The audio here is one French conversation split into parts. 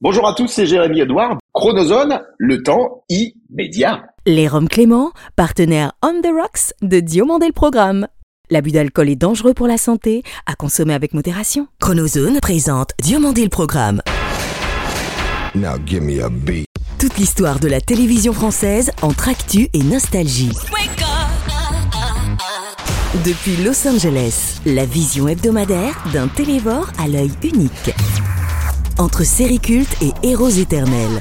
Bonjour à tous, c'est Jérémy Edouard. Chronozone, le temps immédiat. Les Roms Clément, partenaire On the Rocks de Diomandé le Programme. L'abus d'alcool est dangereux pour la santé, à consommer avec modération. Chronozone présente Diomandé le Programme. Now give me a beat. Toute l'histoire de la télévision française entre actu et nostalgie. Depuis Los Angeles, la vision hebdomadaire d'un télévore à l'œil unique. Entre séries cultes et héros éternels.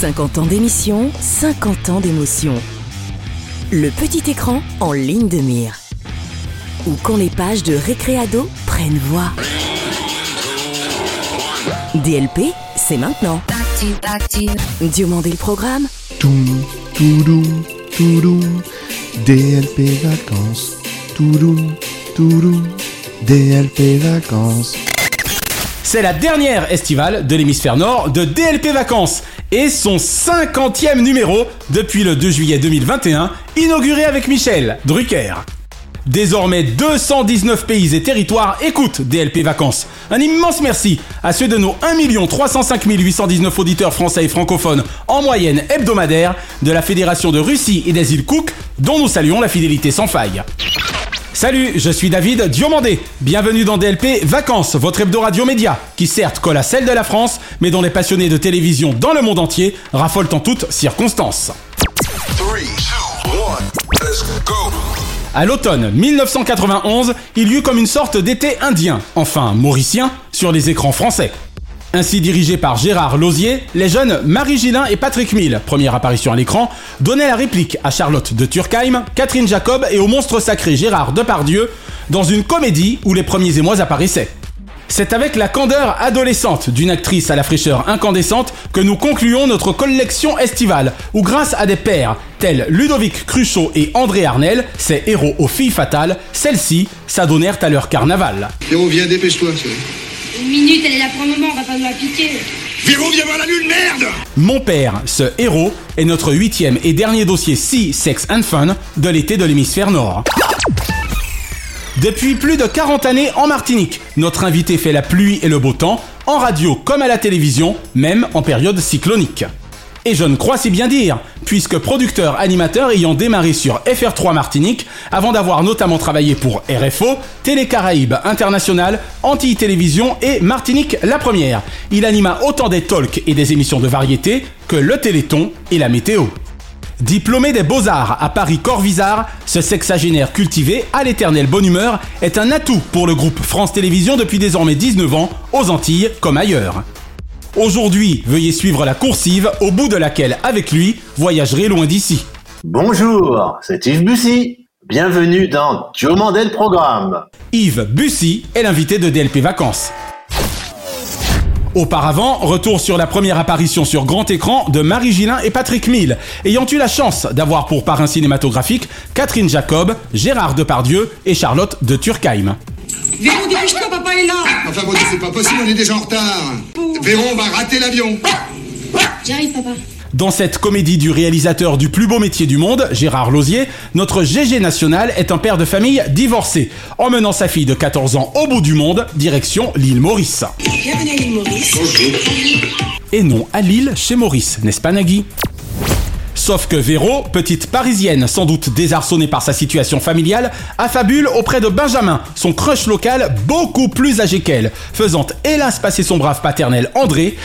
50 ans d'émission, 50 ans d'émotion. Le petit écran en ligne de mire. Ou quand les pages de Récréado prennent voix. DLP, c'est maintenant. Diomandé le programme, Toum, toudou, toudou, DLP vacances. Toudou, toudou, DLP vacances. C'est la dernière estivale de l'hémisphère nord de DLP Vacances et son 50e numéro depuis le 2 juillet 2021, inauguré avec Michel Drucker. Désormais 219 pays et territoires écoutent DLP Vacances. Un immense merci à ceux de nos 1 305 819 auditeurs français et francophones en moyenne hebdomadaire de la Fédération de Russie et des îles Cook, dont nous saluons la fidélité sans faille. Salut, je suis David Diomandé. Bienvenue dans DLP Vacances, votre hebdo radio média, qui certes colle à celle de la France, mais dont les passionnés de télévision dans le monde entier raffolent en toutes circonstances. À l'automne 1991, il y eut comme une sorte d'été indien, enfin mauricien, sur les écrans français. Ainsi dirigé par Gérard Lausier, les jeunes Marie Gillin et Patrick Mille, première apparition à l'écran, donnaient la réplique à Charlotte de Turckheim, Catherine Jacob et au monstre sacré Gérard Depardieu dans une comédie où les premiers émois apparaissaient. C'est avec la candeur adolescente d'une actrice à la fraîcheur incandescente que nous concluons notre collection estivale, où grâce à des pères tels Ludovic Cruchot et André Arnel, ces héros aux filles fatales, celles-ci s'adonnèrent à leur carnaval. Véro, viens, dépêche-toi. Une minute, elle est là pour le moment, on va pas nous la piquer. Véro, viens voir la lune, merde Mon père, ce héros, est notre huitième et dernier dossier Sea, Sex and Fun de l'été de l'hémisphère nord. Depuis plus de 40 années en Martinique, notre invité fait la pluie et le beau temps, en radio comme à la télévision, même en période cyclonique. Et je ne crois si bien dire, puisque producteur animateur ayant démarré sur FR3 Martinique, avant d'avoir notamment travaillé pour RFO, Télé Caraïbes International, Antilles Télévision et Martinique La Première. Il anima autant des talks et des émissions de variété que le Téléthon et la météo. Diplômé des Beaux-Arts à Paris Corvisart, ce sexagénaire cultivé à l'éternelle bonne humeur est un atout pour le groupe France Télévisions depuis désormais 19 ans, aux Antilles comme ailleurs. Aujourd'hui, veuillez suivre la coursive au bout de laquelle, avec lui, voyagerez loin d'ici. Bonjour, c'est Yves Bussy. Bienvenue dans Diomandé le programme. Yves Bussy est l'invité de DLP Vacances. Auparavant, retour sur la première apparition sur grand écran de Marie Gillin et Patrick Mille, ayant eu la chance d'avoir pour parrain cinématographique Catherine Jacob, Gérard Depardieu et Charlotte de Turckheim. Véro, dépêche-toi, papa est là Enfin bon, c'est pas possible, on est déjà en retard. Véro, on va rater l'avion. J'arrive, papa. Dans cette comédie du réalisateur du plus beau métier du monde, Gérard Lausier, notre GG national est un père de famille divorcé, emmenant sa fille de 14 ans au bout du monde, direction l'île Maurice. Bienvenue à l'île Maurice. Et non à Lille, chez Maurice, n'est-ce pas Nagui? Sauf que Véro, petite parisienne sans doute désarçonnée par sa situation familiale, affabule auprès de Benjamin, son crush local beaucoup plus âgé qu'elle, faisant hélas passer son brave paternel André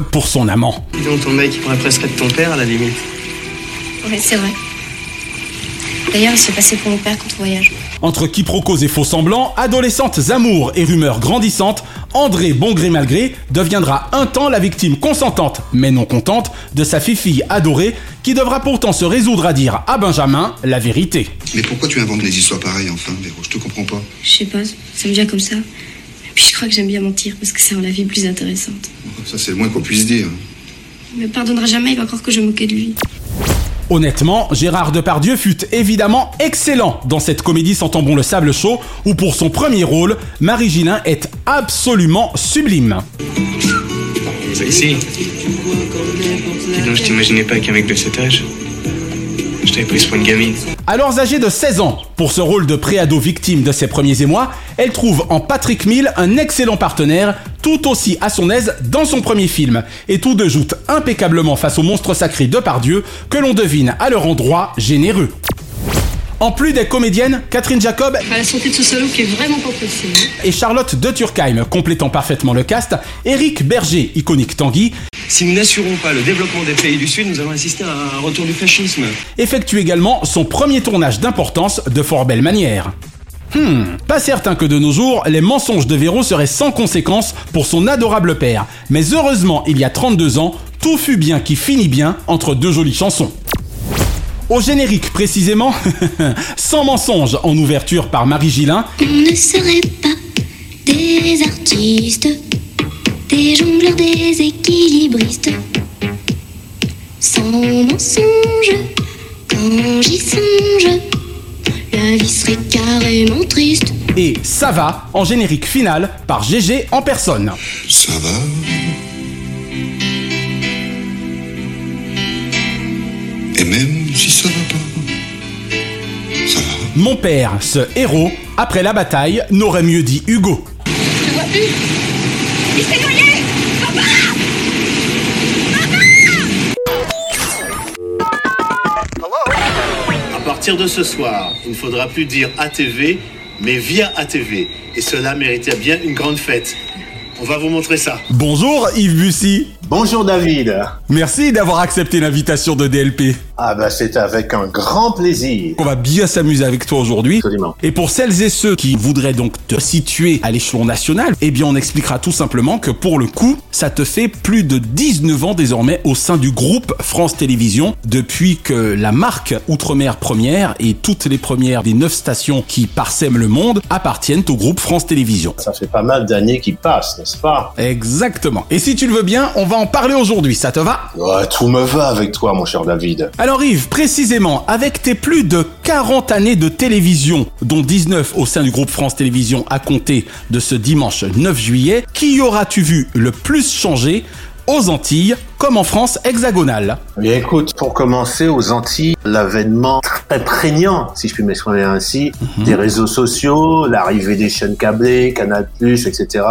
pour son amant. Dis donc, ton mec, il pourrait presque être ton père à la limite. Ouais, c'est vrai. D'ailleurs, il se passait pour mon père quand on voyage. Entre quiproquos et faux semblants, adolescentes amours et rumeurs grandissantes, André, bon gré mal gré, deviendra un temps la victime consentante, mais non contente, de sa fille adorée, qui devra pourtant se résoudre à dire à Benjamin la vérité. Mais pourquoi tu inventes des histoires pareilles, enfin, Véro? Je te comprends pas. Je sais pas, ça me vient comme ça. Puis je crois que j'aime bien mentir parce que ça rend la vie plus intéressante. Ça, c'est le moins qu'on puisse dire. Il me pardonnera jamais, il va croire que je me moquais de lui. Honnêtement, Gérard Depardieu fut évidemment excellent dans cette comédie Sentant bon le sable chaud, où pour son premier rôle, Marie Gillin est absolument sublime. Sexy. Dis donc, je t'imaginais pas qu'un mec de cet âge. Je t'avais pour une gamine. Alors âgée de 16 ans, pour ce rôle de préado victime de ses premiers émois, elle trouve en Patrick Mill un excellent partenaire, tout aussi à son aise dans son premier film. Et tous deux jouent impeccablement face au monstre sacré de Pardieu, que l'on devine à leur endroit généreux. En plus des comédiennes, Catherine Jacob À la santé de ce salaud qui est vraiment pas pressé. et Charlotte de Turckheim complétant parfaitement le cast, Eric Berger, iconique Tanguy, Si nous n'assurons pas le développement des pays du Sud, nous allons assister à un retour du fascisme. effectue également son premier tournage d'importance de fort belle manière. Hmm, pas certain que de nos jours, les mensonges de Véro seraient sans conséquence pour son adorable père. Mais heureusement, il y a 32 ans, tout fut bien qui finit bien entre deux jolies chansons. Au générique précisément, sans mensonge en ouverture par Marie Gillin, On ne serait pas des artistes, des jongleurs, des équilibristes. Sans mensonge, quand j'y songe, la vie serait carrément triste. et Ça va en générique final par GG en personne. Ça va? Mon père, ce héros, après la bataille, n'aurait mieux dit Hugo. Je vois plus. Il s'est noyé À partir de ce soir, il ne faudra plus dire ATV, mais via ATV. Et cela méritait bien une grande fête. On va vous montrer ça. Bonjour Yves Bussy. Bonjour David. Merci d'avoir accepté l'invitation de DLP. Ah bah c'est avec un grand plaisir. On va bien s'amuser avec toi aujourd'hui. Absolument. Et pour celles et ceux qui voudraient donc te situer à l'échelon national, eh bien on expliquera tout simplement que pour le coup, ça te fait plus de 19 ans désormais au sein du groupe France Télévisions, depuis que la marque Outre-mer Première et toutes les premières des 9 stations qui parsèment le monde appartiennent au groupe France Télévisions. Ça fait pas mal d'années qui passent, n'est-ce pas? Exactement. Et si tu le veux bien, on va en parler aujourd'hui, ça te va Ouais, tout me va avec toi, mon cher David. Alors Yves, précisément, avec tes plus de 40 années de télévision, dont 19 au sein du groupe France Télévisions à compter de ce dimanche 9 juillet, qui auras-tu vu le plus changer aux Antilles comme en France hexagonale Bien écoute, pour commencer aux Antilles, l'avènement très prégnant, si je puis m'exprimer ainsi, des réseaux sociaux, l'arrivée des chaînes câblées, Canal+, etc.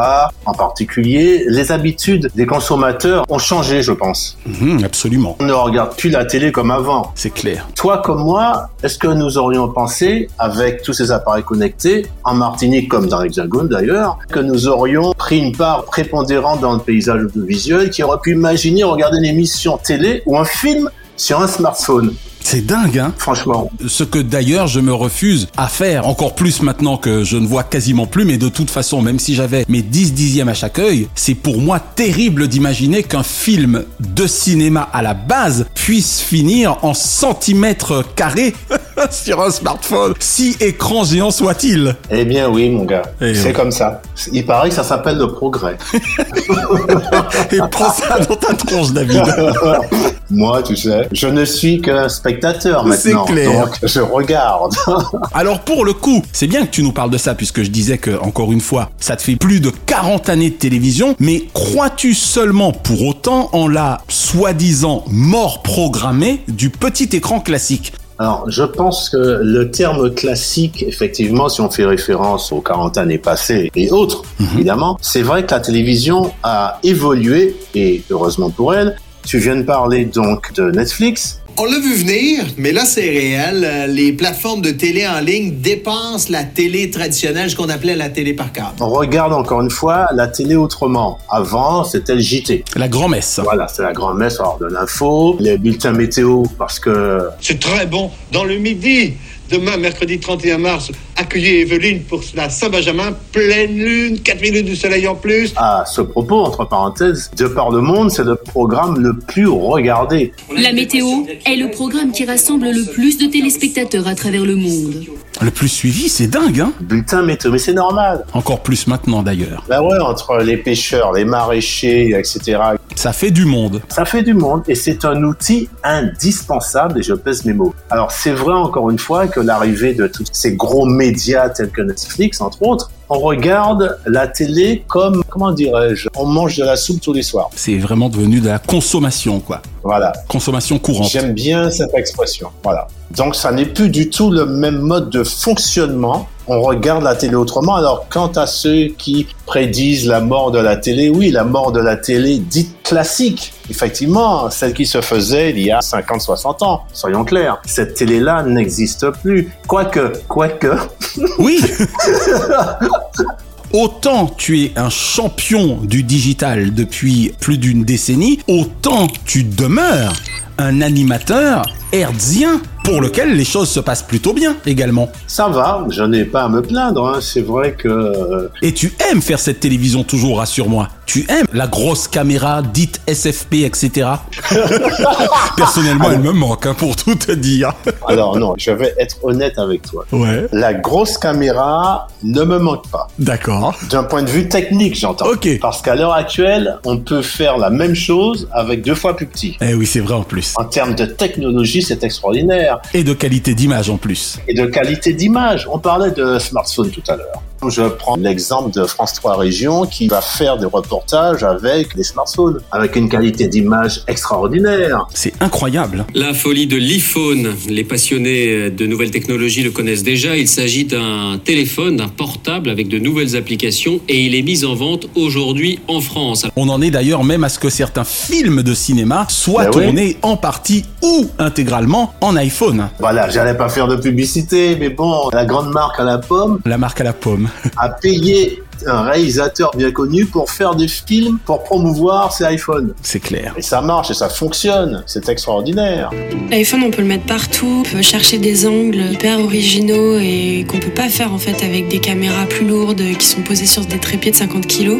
En particulier, les habitudes des consommateurs ont changé, je pense. Mhm, Absolument, On ne regarde plus la télé comme avant. c'est clair. Toi comme moi, est-ce que nous aurions pensé, avec tous ces appareils connectés, en Martinique comme dans l'Hexagone d'ailleurs, que nous aurions pris une part prépondérante dans le paysage audiovisuel, qui aurait pu imaginer regarder une émission télé ou un film sur un smartphone C'est dingue, hein Franchement. Ce que d'ailleurs je me refuse à faire, encore plus maintenant que je ne vois quasiment plus, mais de toute façon, même si j'avais mes 10 dixièmes à chaque œil, c'est pour moi terrible d'imaginer qu'un film de cinéma à la base puisse finir en centimètres carrés sur un smartphone, si écran géant soit-il. Eh bien oui, mon gars. Eh C'est oui. comme ça. Il paraît que ça s'appelle le progrès. Et prends ça dans ta tronche, David. moi, tu sais, je ne suis qu'un spectateur C'est maintenant. clair. Donc, je regarde. Alors pour le coup, c'est bien que tu nous parles de ça puisque je disais que encore une fois, ça te fait plus de 40 années de télévision, mais crois-tu seulement pour autant en la soi-disant mort programmée du petit écran classique? Alors, je pense que le terme classique, effectivement, si on fait référence aux 40 années passées et autres, évidemment, c'est vrai que la télévision a évolué, et heureusement pour elle. Tu viens de parler donc de Netflix. On l'a vu venir, mais là, c'est réel. Euh, Les plateformes de télé en ligne dépassent la télé traditionnelle, ce qu'on appelait la télé par câble. On regarde encore une fois la télé autrement. Avant, c'était le JT. La grand-messe. Voilà, c'est la grand-messe alors de l'info, les bulletins météo, parce que C'est très bon. Dans le midi, demain, mercredi 31 mars, accueillez Evelyne pour la Saint-Benjamin, pleine lune, 4 minutes du soleil en plus. à ce propos, entre parenthèses, De par le monde, c'est le programme le plus regardé. La météo est le programme qui rassemble le plus de téléspectateurs à travers le monde. Le plus suivi, c'est dingue, hein Bulletin météo, mais c'est normal. Encore plus maintenant d'ailleurs. Bah ouais, entre les pêcheurs, les maraîchers, etc. Ça fait du monde. Ça fait du monde et c'est un outil indispensable et je pèse mes mots. Alors c'est vrai encore une fois que l'arrivée de tous ces gros médias tels que Netflix entre autres, on regarde la télé comme, comment dirais-je, on mange de la soupe tous les soirs. C'est vraiment devenu de la consommation, quoi. Voilà. Consommation courante. J'aime bien cette expression. Voilà. Donc ça n'est plus du tout le même mode de fonctionnement. On regarde la télé autrement. Alors quant à ceux qui prédisent la mort de la télé, oui, la mort de la télé dite classique, effectivement, celle qui se faisait il y a 50-60 ans, soyons clairs. Cette télé-là n'existe plus. Quoique, quoique... Oui Autant tu es un champion du digital depuis plus d'une décennie, autant tu demeures un animateur herzien pour lequel les choses se passent plutôt bien également. Ça va, je n'ai pas à me plaindre. Hein. C'est vrai que. euh, Et tu aimes faire cette télévision toujours, rassure-moi. Tu aimes la grosse caméra dite SFP, etc. Personnellement, elle me manque, hein, pour tout te dire. Alors non, je vais être honnête avec toi. Ouais. La grosse caméra ne me manque pas. D'accord. D'un point de vue technique, j'entends. Ok. Parce qu'à l'heure actuelle, on peut faire la même chose avec deux fois plus petit. Eh oui, c'est vrai en plus. En termes de technologie, c'est extraordinaire. Et de qualité d'image en plus. Et de qualité d'image. On parlait de smartphone tout à l'heure. Je prends l'exemple de France 3 Région qui va faire des reportages avec des smartphones, avec une qualité d'image extraordinaire. C'est incroyable. La folie de l'iPhone. Les passionnés de nouvelles technologies le connaissent déjà. Il s'agit d'un téléphone, d'un portable avec de nouvelles applications et il est mis en vente aujourd'hui en France. On en est d'ailleurs même à ce que certains films de cinéma soient Ben oui. tournés en partie ou intégralement en iPhone. Voilà, j'allais pas faire de publicité, mais bon, la grande marque à la pomme La marque à la pomme. A payé un réalisateur bien connu pour faire des films pour promouvoir ses iPhones. C'est clair. Et ça marche et ça fonctionne. C'est extraordinaire. L'iPhone, on peut le mettre partout, on peut chercher des angles hyper originaux et qu'on peut pas faire en fait avec des caméras plus lourdes qui sont posées sur des trépieds de 50 kilos.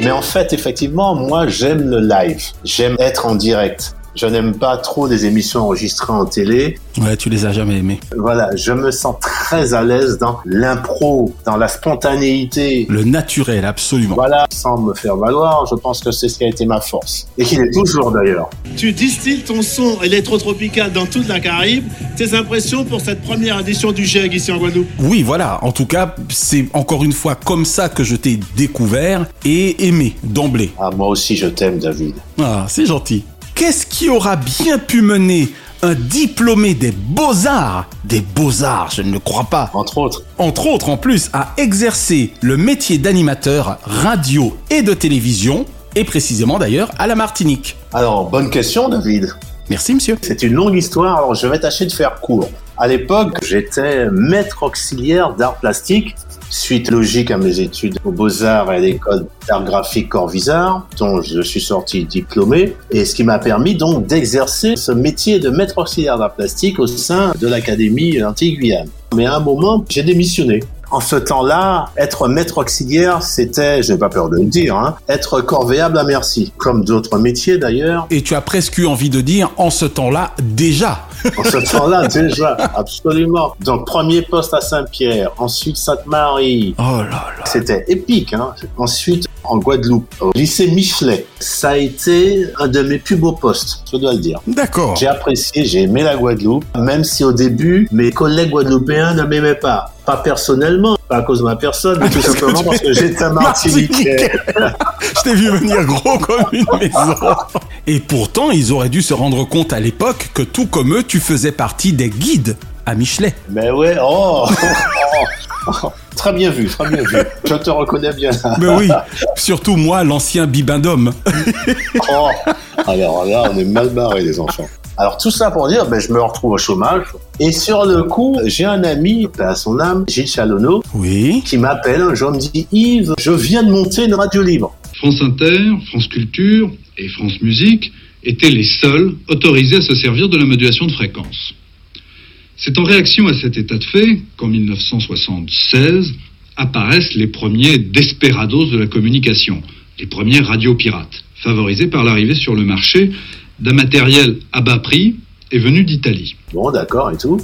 Mais en fait, effectivement, moi, j'aime le live. J'aime être en direct. Je n'aime pas trop des émissions enregistrées en télé. Ouais, tu les as jamais aimés. Voilà, je me sens très à l'aise dans l'impro, dans la spontanéité. Le naturel, absolument. Voilà, sans me faire valoir, je pense que c'est ce qui a été ma force. Et qu'il est toujours d'ailleurs. Tu distilles ton son électrotropical dans toute la Caraïbe. Tes impressions pour cette première édition du GEG ici en Guadeloupe? Oui, voilà. En tout cas, c'est encore une fois comme ça que je t'ai découvert et aimé d'emblée. Ah, moi aussi, je t'aime, David. Ah, c'est gentil. Qu'est-ce qui aura bien pu mener un diplômé des beaux-arts, des beaux-arts, je ne le crois pas, Entre autres. entre autres en plus, à exercer le métier d'animateur radio et de télévision, et précisément d'ailleurs à la Martinique Alors, bonne question, David. Merci monsieur. C'est une longue histoire, alors je vais tâcher de faire court. À l'époque, j'étais maître auxiliaire d'art plastique, suite logique à mes études aux Beaux-Arts et à l'école d'art graphique Corvisart, dont je suis sorti diplômé, et ce qui m'a permis donc d'exercer ce métier de maître auxiliaire d'art plastique au sein de l'Académie Antilles-Guyane. Mais à un moment, j'ai démissionné. En ce temps-là, être maître auxiliaire, c'était, j'ai pas peur de le dire, hein, être corvéable à merci, comme d'autres métiers d'ailleurs. Et tu as presque eu envie de dire en ce temps-là déjà. En ce temps-là, déjà, absolument. Donc, premier poste à Saint-Pierre, ensuite Sainte-Marie. Oh là là. C'était épique, hein. Ensuite, en Guadeloupe, au lycée Michelet. Ça a été un de mes plus beaux postes, je dois le dire. D'accord. J'ai apprécié, j'ai aimé la Guadeloupe, même si au début, mes collègues guadeloupéens ne m'aimaient pas. Pas personnellement, pas à cause de ma personne, mais tout simplement parce que j'étais un Martiniquais. Je t'ai vu venir gros comme une maison. Et pourtant, ils auraient dû se rendre compte à l'époque que tout comme eux, tu faisais partie des guides à Michelet. Mais ouais, oh, oh, oh. Très bien vu, très bien vu. Je te reconnais bien. Mais oui, surtout moi, l'ancien bibindome. Oh. Alors là, on est mal barrés, les enfants. Alors tout ça pour dire, ben, je me retrouve au chômage. Et sur le coup, j'ai un ami, paix à son âme, Gilles Chalonneau, Oui. qui m'appelle un jour, me dit Yves, je viens de monter une radio libre. France Inter, France Culture et France Musique étaient les seuls autorisés à se servir de la modulation de fréquence. C'est en réaction à cet état de fait qu'en 1976 apparaissent les premiers desperados de la communication, les premiers radios pirates, favorisés par l'arrivée sur le marché d'un matériel à bas prix et venu d'Italie. Bon, d'accord et tout.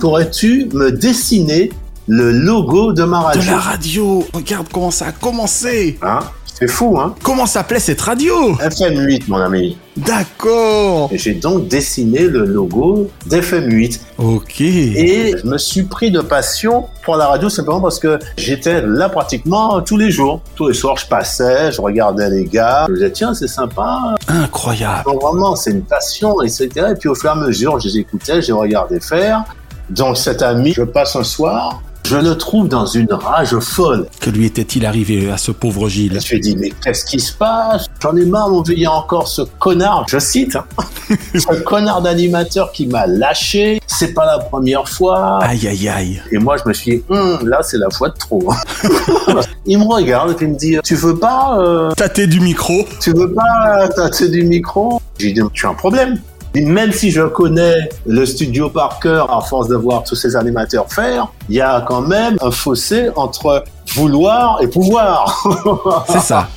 Pourrais-tu me dessiner le logo de ma radio? De la radio. Regarde comment ça a commencé. Hein? C'est fou, hein Comment s'appelait cette radio? FM8, mon ami. D'accord. J'ai donc dessiné le logo d'FM8. Ok. Et je me suis pris de passion pour la radio simplement parce que j'étais là pratiquement tous les jours. Tous les soirs, je passais, je regardais les gars. Je me disais, tiens, c'est sympa. Incroyable. Donc vraiment, c'est une passion, etc. Et puis au fur et à mesure, je les écoutais, je les regardais faire. Donc cet ami, je passe un soir, je le trouve dans une rage folle. Que lui était-il arrivé à ce pauvre Gilles Je me suis dit, mais qu'est-ce qui se passe? J'en ai marre, on veut encore ce connard, je cite, hein, ce connard d'animateur qui m'a lâché. C'est pas la première fois. Aïe, aïe, aïe. Et moi, je me suis dit, Hum, là, c'est la fois de trop. Il me regarde et puis il me dit, tu veux pas... Euh, Tâter du micro Tu veux pas tâter du micro? J'ai dit, tu as un problème et même si je connais le studio par cœur à force de voir tous ces animateurs faire, il y a quand même un fossé entre vouloir et pouvoir. C'est ça.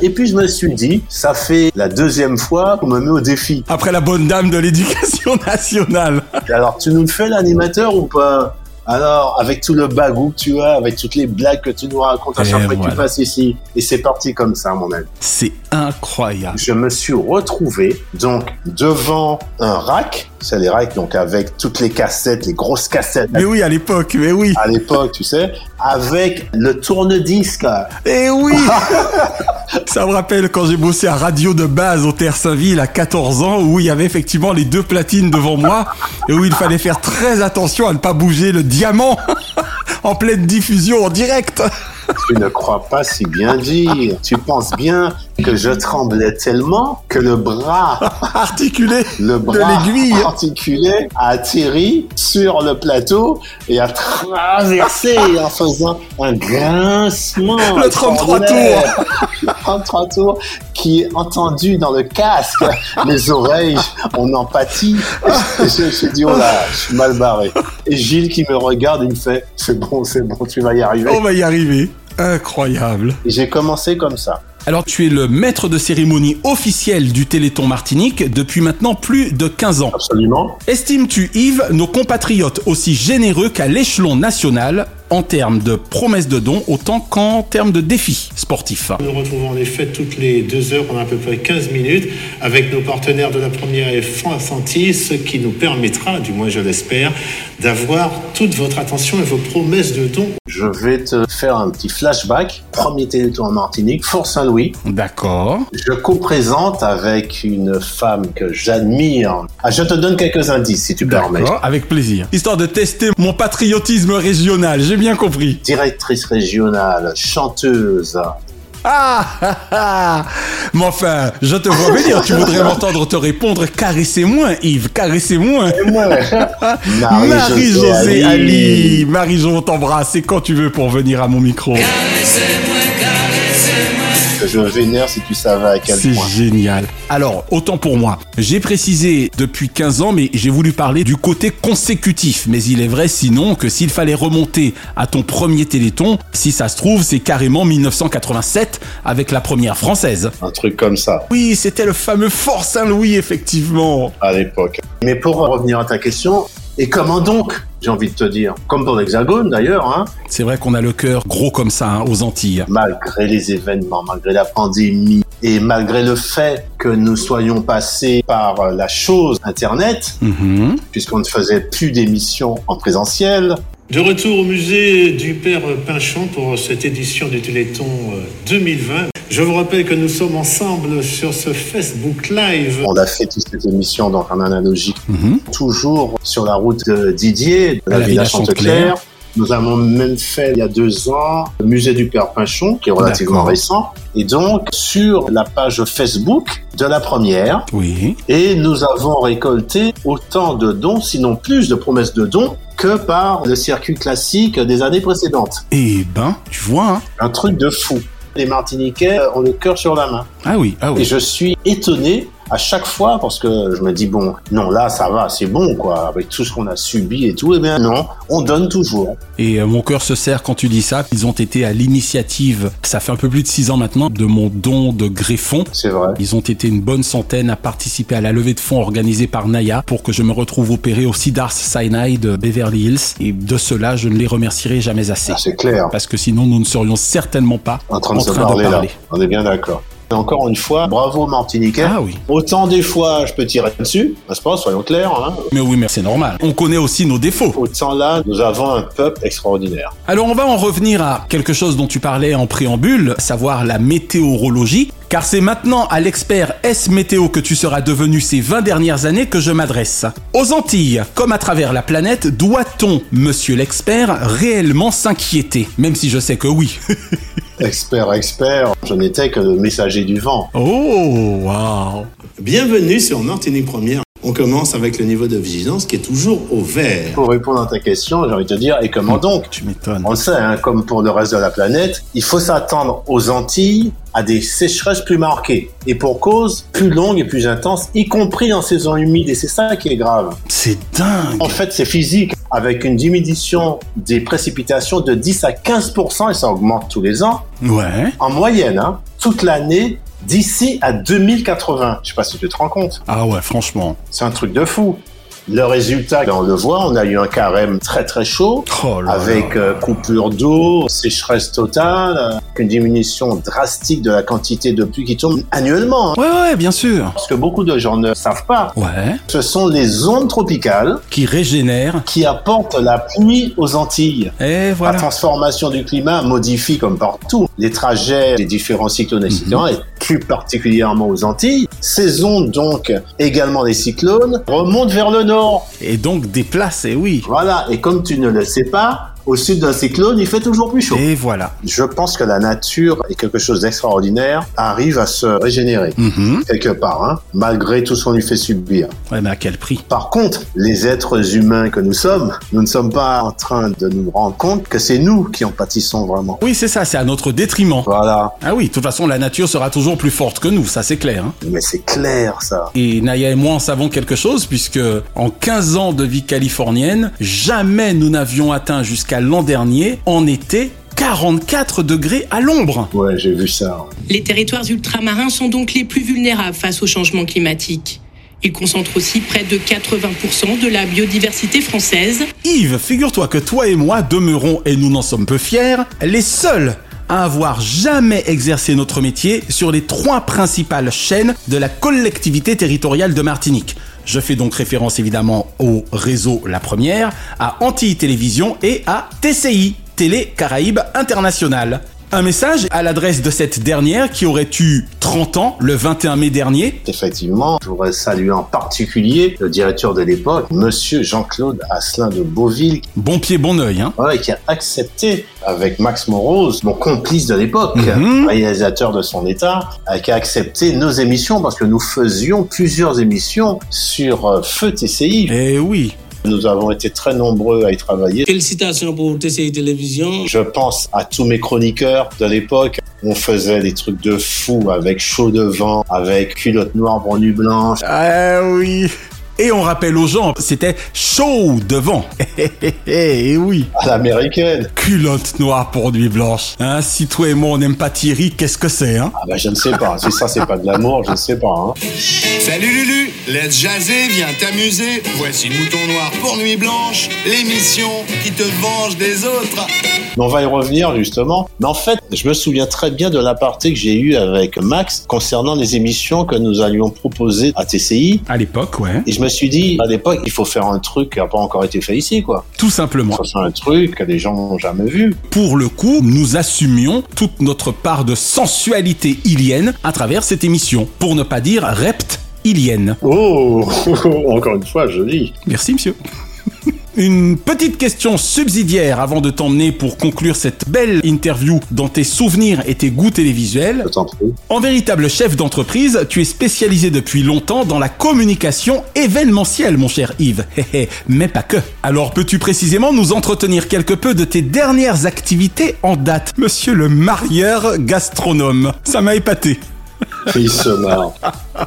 Et puis je me suis dit, ça fait la deuxième fois qu'on me met au défi. Après la bonne dame de l'éducation nationale. Alors tu nous le fais l'animateur ou pas? Alors, avec tout le bagou que tu as, avec toutes les blagues que tu nous racontes à chaque fois que tu passes ici, et c'est parti comme ça, mon ami. C'est incroyable. Je me suis retrouvé donc devant un rack, c'est les racks donc avec toutes les cassettes, les grosses cassettes. Mais oui, à l'époque, mais oui. À l'époque, tu sais, avec le tourne-disque. Eh oui Ça me rappelle quand j'ai bossé à Radio de base au Terre Saint-Ville à 14 ans, où il y avait effectivement les deux platines devant moi, et où il fallait faire très attention à ne pas bouger le diamant en pleine diffusion en direct. Tu ne crois pas si bien dire. Tu penses bien que je tremblais tellement que le bras articulé le bras l'aiguille. articulé a atterri sur le plateau et a traversé en faisant un grincement. Le 33 extraordinaire. Le 33 tours qui est entendu dans le casque. Les oreilles, on en pâtit. Et je me suis dit, oh là, je suis mal barré. Et Gilles qui me regarde, il me fait, c'est bon, c'est bon, tu vas y arriver. On va y arriver. Incroyable. J'ai commencé comme ça. Alors tu es le maître de cérémonie officiel du Téléthon Martinique depuis maintenant plus de 15 ans. Absolument. Estimes-tu, Yves, nos compatriotes aussi généreux qu'à l'échelon national? En termes de promesses de dons autant qu'en termes de défis sportifs Nous nous retrouvons en effet toutes les deux heures pendant à peu près 15 minutes avec nos partenaires de la première et Santis, ce qui nous permettra, du moins je l'espère, d'avoir toute votre attention et vos promesses de dons. Je vais te faire un petit flashback. Premier Téléthon en Martinique, Fort Saint-Louis. D'accord. Je co-présente avec une femme que j'admire. Ah, je te donne quelques indices si tu permets. D'accord, avec plaisir. Histoire de tester mon patriotisme régional, j'ai bien compris. Directrice régionale, chanteuse. Ah, ah, ah. Mais enfin, je te vois venir, tu voudrais m'entendre te répondre caressez-moi Yves, caressez-moi. Marie-Josée Marie-Josée Ali. Ali. Marie-Jo, on t'embrasse, c'est quand tu veux pour venir à mon micro. Je vénère si tu savais à quel C'est point. génial. Alors, autant pour moi, j'ai précisé depuis 15 ans, mais j'ai voulu parler du côté consécutif. Mais il est vrai sinon que s'il fallait remonter à ton premier téléthon, si ça se trouve, c'est carrément 1987 avec la première française. Un truc comme ça, Oui, c'était le fameux Fort Saint-Louis, effectivement. à l'époque. Mais pour revenir à ta question, et comment donc J'ai envie de te dire. Comme pour l'Hexagone d'ailleurs, hein. C'est vrai qu'on a le cœur gros comme ça hein, aux Antilles. malgré les événements, malgré la pandémie et malgré le fait que nous soyons passés par la chose Internet, Mhm. puisqu'on ne faisait plus d'émissions en présentiel, De retour au musée du Père Pinchon pour cette édition du Téléthon euh, 2020. Je vous rappelle que nous sommes ensemble sur ce Facebook Live. on a fait toute cette émission donc en analogique, Mhm. toujours sur la route de Didier, de la, la Villa Villa Chantecler. Nous avons même fait il y a deux ans le musée du Père Pinchon, qui est relativement récent. Et donc, sur la page Facebook de la première, Oui. Et nous avons récolté autant de dons, sinon plus de promesses de dons, que par le circuit classique des années précédentes. Eh ben, tu vois, hein. Un truc de fou. Les Martiniquais ont le cœur sur la main. Ah oui, ah Et oui. je suis étonné à chaque fois parce que je me dis bon, non là ça va, c'est bon quoi, avec tout ce qu'on a subi et tout. Eh bien non, on donne toujours. Et euh, mon cœur se serre quand tu dis ça. Ils ont été à l'initiative, ça fait un peu plus de six ans maintenant, de mon don de greffon. C'est vrai. Ils ont été une bonne centaine à participer à la levée de fonds organisée par Naya pour que je me retrouve opéré au Cedars Sinai de Beverly Hills. Et de cela, je ne les remercierai jamais assez. Ah, c'est clair. Parce que sinon, nous ne serions certainement pas En train de se parler, là. On est bien d'accord. Et Encore une fois, bravo Martiniquais. Ah oui. Autant des fois je peux tirer dessus, n'est-ce pas Soyons clairs. Hein. Mais oui, mais c'est normal. On connaît aussi nos défauts. Autant là, nous avons un peuple extraordinaire. Alors on va en revenir à quelque chose dont tu parlais en préambule, savoir la météorologie. Car c'est maintenant à l'expert S Météo que tu seras devenu ces 20 dernières années que je m'adresse. Aux Antilles, comme à travers la planète, doit-on, monsieur l'expert, réellement s'inquiéter? Même si je sais que oui. Expert, expert, je n'étais que le messager du vent. Oh, wow Bienvenue sur Martinique Première. On commence avec le niveau de vigilance qui est toujours au vert. Pour répondre à ta question, j'ai envie de te dire, et comment donc Tu m'étonnes. On le sait, hein, comme pour le reste de la planète, il faut s'attendre aux Antilles à des sécheresses plus marquées. Et pour cause, plus longues et plus intenses, y compris en saison humide. Et c'est ça qui est grave. C'est dingue En fait, c'est physique, avec une diminution des précipitations de 10 à 15%, et ça augmente tous les ans, Ouais. en moyenne, hein, toute l'année, d'ici à 2080. Je sais pas si tu te rends compte. Ah ouais, franchement. C'est un truc de fou. Le résultat, on le voit, on a eu un carême très très chaud, Oh là avec là. euh, coupure d'eau, sécheresse totale, une diminution drastique de la quantité de pluie qui tombe annuellement. hein. Ouais, ouais, bien sûr. Ce que beaucoup de gens ne savent pas, Ouais. ce sont les ondes tropicales Qui régénère. qui apportent la pluie aux Antilles. Et La voilà. transformation du climat modifie comme partout les trajets des différents cyclones, etc. Et plus particulièrement aux Antilles. Ces ondes, donc, également les cyclones, remontent vers le nord. Et donc déplacé, oui. Voilà, et comme tu ne le sais pas, au sud d'un cyclone, il fait toujours plus chaud. Et voilà. Je pense que la nature est quelque chose d'extraordinaire, arrive à se régénérer, Mhm. quelque part, hein, malgré tout ce qu'on lui fait subir. Ouais, mais à quel prix? Par contre, les êtres humains que nous sommes, nous ne sommes pas en train de nous rendre compte que c'est nous qui en pâtissons vraiment. Oui, c'est ça, c'est à notre détriment. Voilà, Ah oui, de toute façon, la nature sera toujours plus forte que nous, ça c'est clair. hein. mais c'est clair ça. Et Naya et moi en savons quelque chose puisque en 15 ans de vie californienne, jamais nous n'avions atteint jusqu'à l'an dernier en été 44 degrés à l'ombre. Ouais, j'ai vu ça. Les territoires ultramarins sont donc les plus vulnérables face au changement climatique. Ils concentrent aussi près de 80% de la biodiversité française. Yves, figure-toi que toi et moi demeurons, et nous n'en sommes peu fiers, les seuls à avoir jamais exercé notre métier sur les trois principales chaînes de la collectivité territoriale de Martinique. Je fais donc référence évidemment au réseau La Première, à Antilles Télévision et à TCI, Télé Caraïbes International. Un message à l'adresse de cette dernière qui aurait eu 30 ans le 21 mai dernier. Effectivement, je voudrais saluer en particulier le directeur de l'époque, Monsieur Jean-Claude Asselin de Beauville, Bon pied, bon oeil, hein. ouais, qui a accepté avec Max Morose, mon complice de l'époque, Mhm. réalisateur de son état, qui a accepté nos émissions parce que nous faisions plusieurs émissions sur euh, Feu TCI. Eh oui. Nous avons été très nombreux à y travailler. Félicitations pour TCI Télévision. Je pense à tous mes chroniqueurs de l'époque. On faisait des trucs de fou avec chaud de vent, avec culotte noire nuit blanche. Ah oui. Et on rappelle aux gens, c'était chaud devant. Eh oui. À l'américaine. Culotte noire pour nuit blanche. Hein, si toi et moi on n'aime pas Thierry, qu'est-ce que c'est, hein? Ah bah je ne sais pas. Si ça c'est pas de l'amour, je ne sais pas. Hein. Salut Lulu, let's jaser, viens t'amuser. Voici Mouton Noir pour Nuit Blanche, l'émission qui te venge des autres. Mais on va y revenir justement. Mais en fait, je me souviens très bien de l'aparté que j'ai eu avec Max concernant les émissions que nous allions proposer à TCI. À l'époque, ouais. Et je me suis dit, à l'époque, il faut faire un truc qui n'a pas encore été fait ici, quoi. Tout simplement. Il faut faire un truc que les gens n'ont jamais vu. Pour le coup, nous assumions toute notre part de sensualité ilienne à travers cette émission. Pour ne pas dire rept ilienne. Oh, encore une fois, joli. Merci, monsieur. Une petite question subsidiaire avant de t'emmener pour conclure cette belle interview dans tes souvenirs et tes goûts télévisuels. En véritable chef d'entreprise, tu es spécialisé depuis longtemps dans la communication événementielle, mon cher Yves. Mais pas que. Alors peux-tu précisément nous entretenir quelque peu de tes dernières activités en date, monsieur le marieur gastronome? Ça m'a épaté. Il se marre.